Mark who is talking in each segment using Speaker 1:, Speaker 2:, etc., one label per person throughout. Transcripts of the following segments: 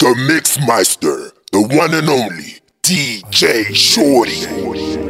Speaker 1: The Mixmeister, the one and only DJ Shorty.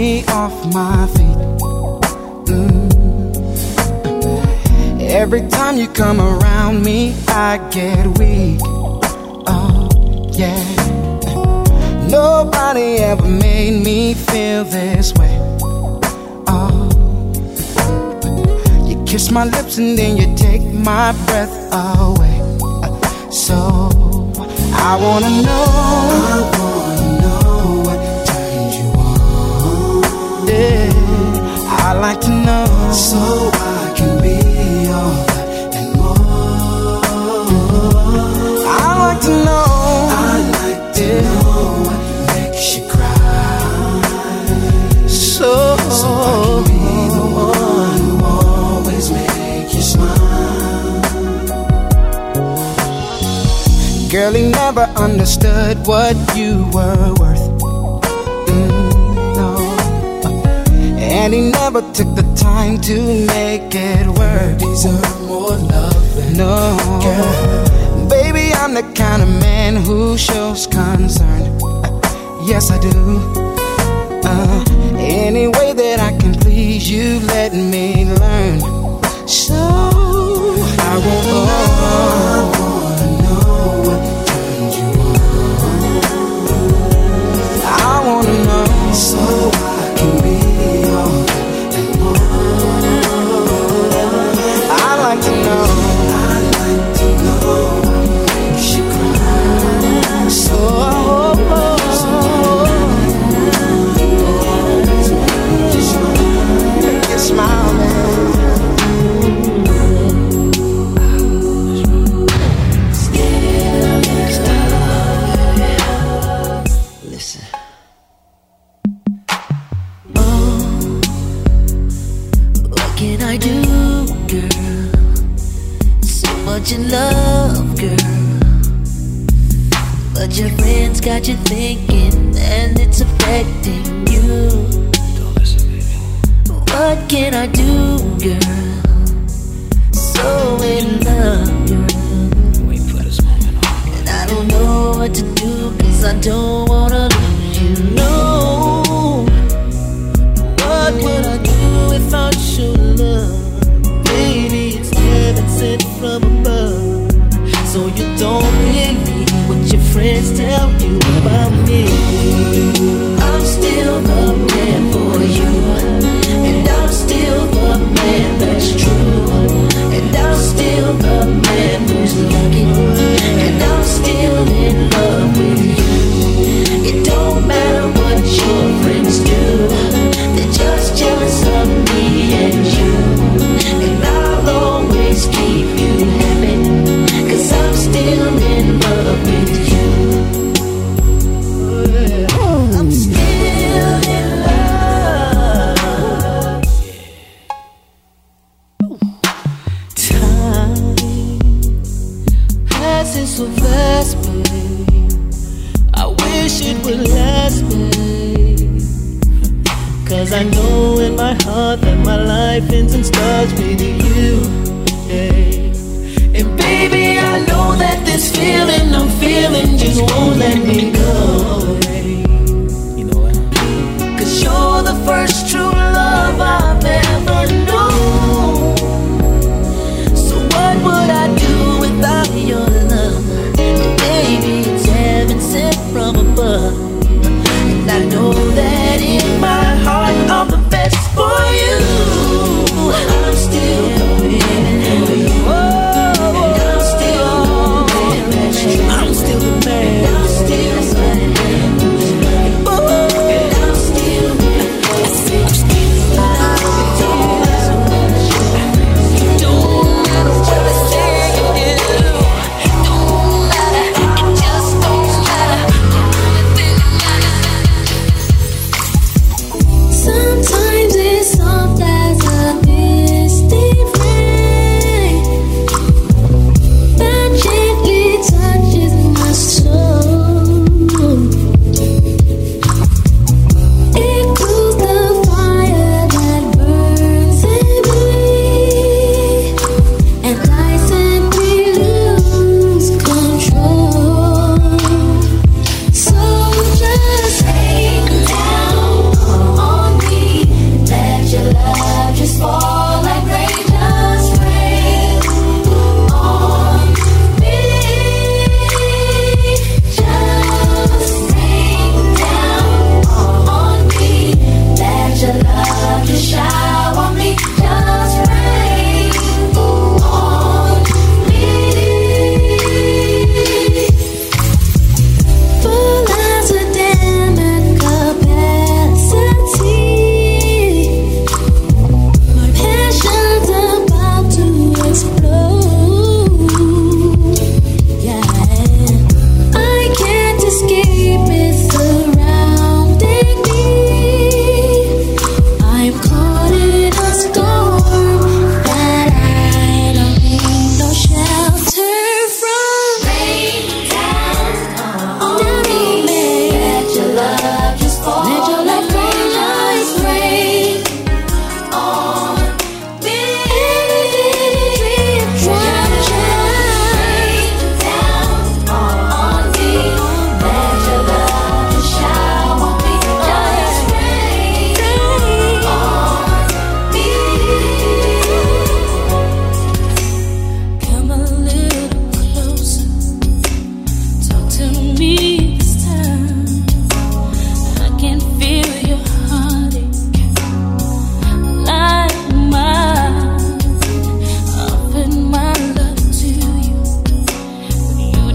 Speaker 2: off my feet. Mm. Every time you come around me, I get weak. Oh, yeah. Nobody ever made me feel this way. Oh, you kiss my lips and then you take my breath away. So I wanna know. yeah. I like to know so I can be your and more. I like to know. I like to know what makes you cry. So I can be the one who always make you smile. Girl, he never understood what you were worth And he never took the time to make it work. These are more loving. No, girl. baby, I'm the kind of man who shows concern. Yes, I do. Uh, any way that I can please you, let me learn. So
Speaker 3: I won't. Oh, can I do, girl? So in love, girl. And I don't know what to do, cause I don't.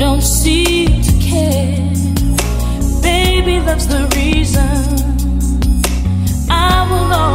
Speaker 3: don't
Speaker 1: seem to care. Baby, That's the reason I will
Speaker 4: always.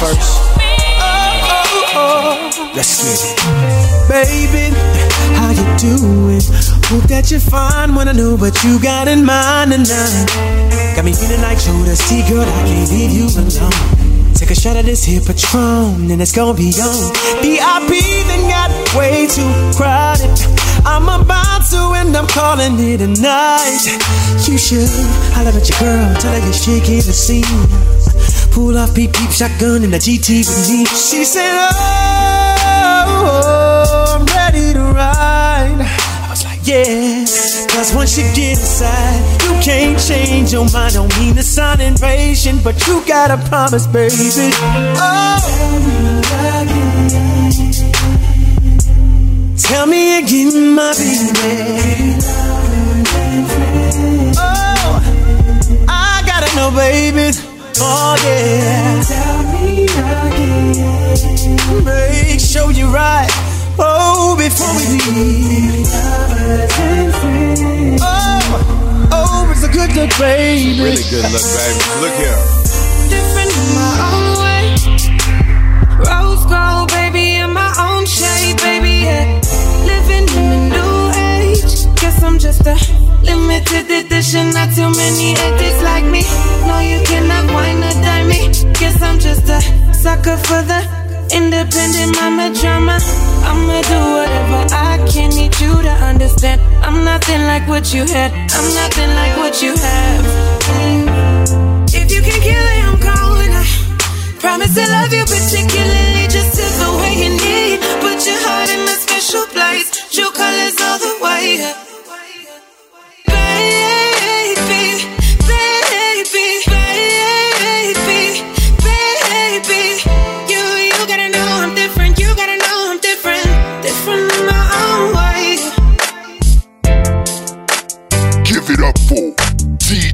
Speaker 4: First. Let's get it.
Speaker 5: Baby, how you doing? Hope that you're fine. Wanna know what you got in mind tonight. Got me feeling like Judas T, girl. I can't leave you alone. Take a shot of this here Patron, and it's gonna be on. VIP then got way too crowded. I'm about to end up calling it a night. You should holler at your girl, tell her you're shaking the scene. Pull off peep peep shotgun in the GT with me. She said, oh, oh, I'm ready to ride. I was like, Yeah. Cause once you get inside, you can't change your mind. I don't mean to sound impatient, but you gotta promise, baby. Oh, tell me again, my baby. Oh, I gotta know, baby. Oh yeah. Tell me again. Make sure you're right. Oh, before we leave. Oh, oh, it's a good look, baby.
Speaker 6: Really good look, baby. Look here.
Speaker 7: different in my own way. Rose gold, baby, in my own shade, baby. Yeah. Living in a new age. Guess I'm just a limited edition. Not too many edits like me. No, you cannot wine or dime me. Guess I'm just a sucker for the independent mama drama. I'ma do whatever I can. Need you to understand. I'm nothing like what you had. I'm nothing like what you have. If you can kill it, I'm calling. I promise to love you particularly, just in the way you need. Put your heart in a special place. True colors all the way.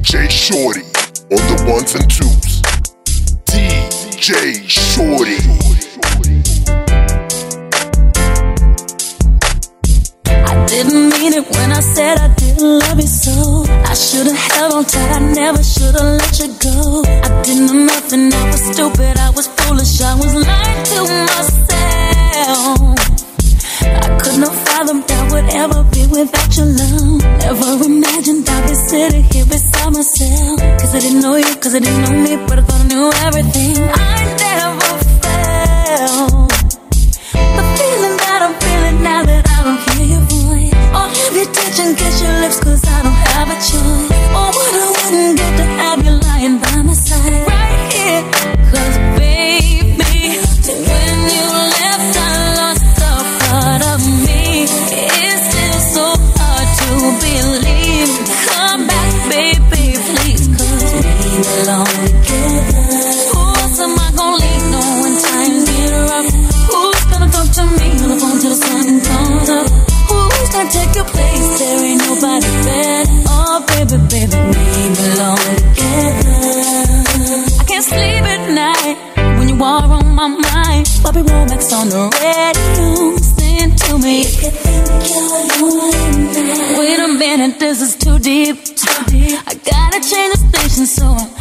Speaker 6: DJ Shorty on the ones and twos. DJ Shorty.
Speaker 1: I didn't mean it when I said I didn't love you so. I should've held on tight, I never should've let you go. I didn't know nothing, I was stupid, I was foolish, I was lying Cause I didn't know you, cause I didn't know me, but I thought I knew everything. I never station, so I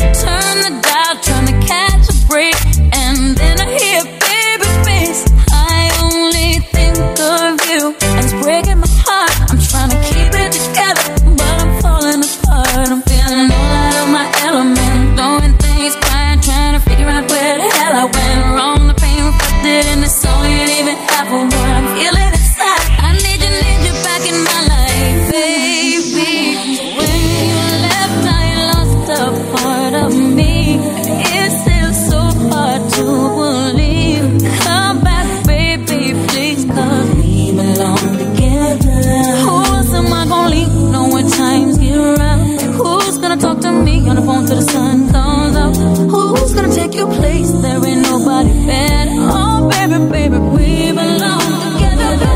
Speaker 1: on till the sun comes up. Who's gonna take your place? There ain't nobody better. Oh, baby, baby, we belong together.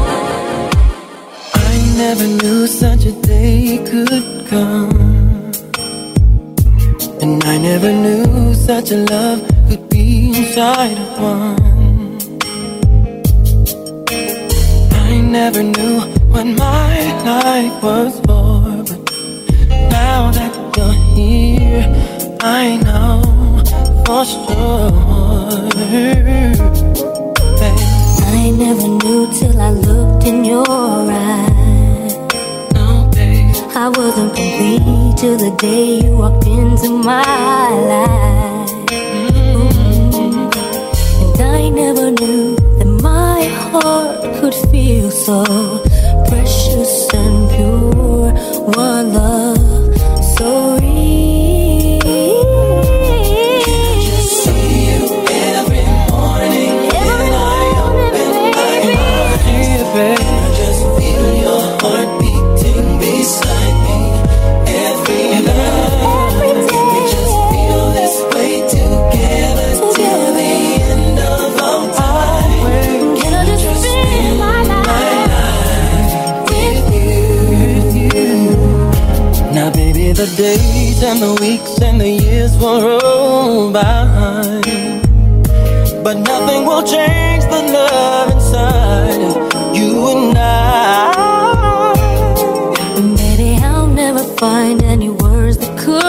Speaker 8: I never knew such a day could come. And I never knew such a love could be inside of one. I never knew what my life was for, but now that I know for sure. Babe,
Speaker 1: I never knew till I looked in your eyes.
Speaker 8: no, babe.
Speaker 1: I wasn't complete till the day you walked into my life. Mm. And I never knew that my heart could feel so precious and pure. One love Baby,
Speaker 8: the days and the weeks and the years will roll by. But nothing will change the love inside you and I.
Speaker 1: Baby, I'll never find any words that could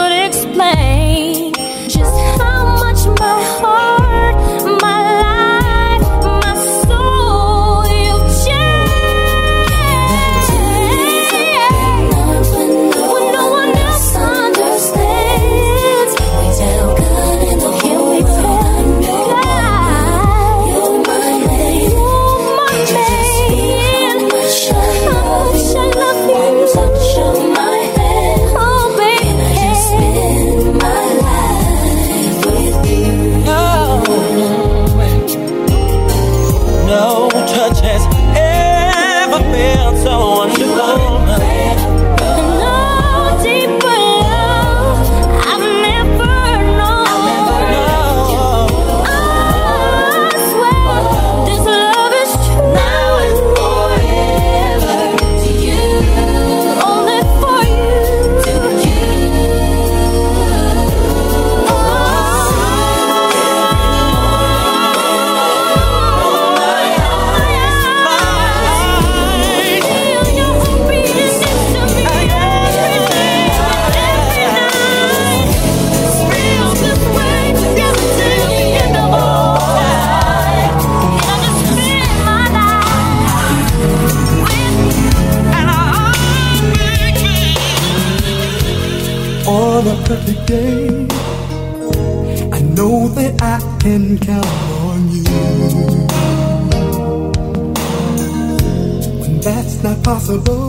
Speaker 3: that's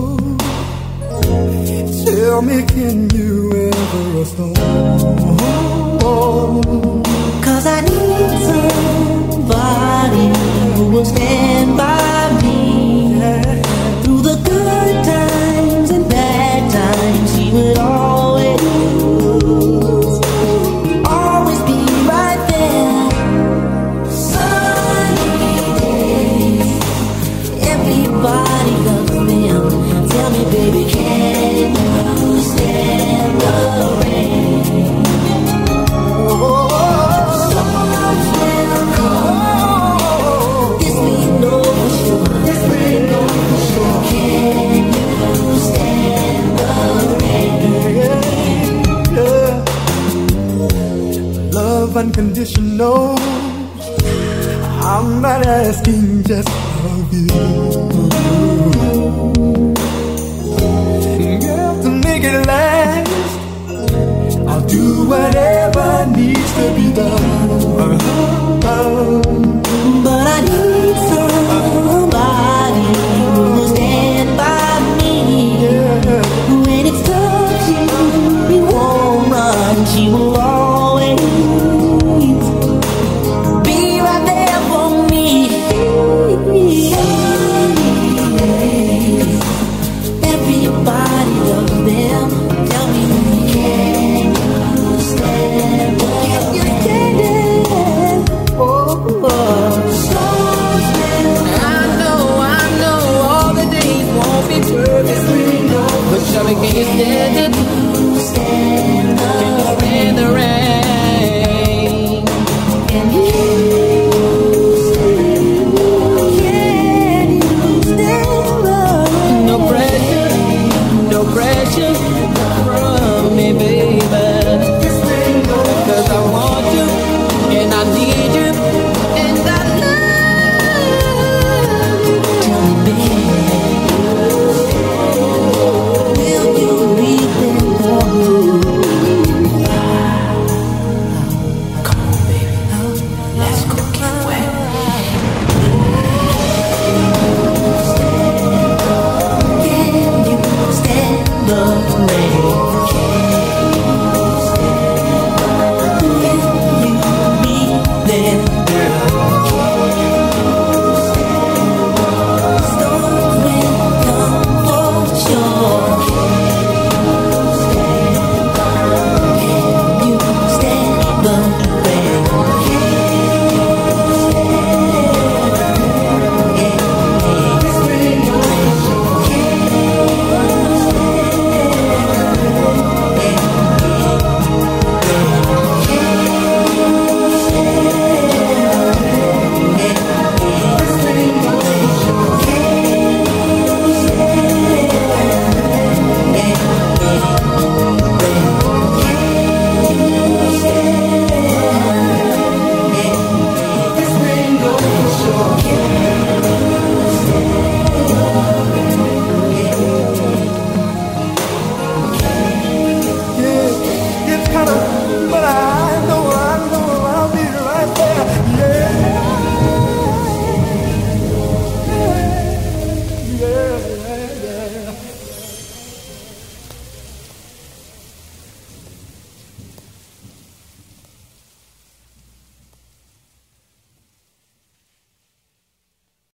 Speaker 3: olvidar. you did it.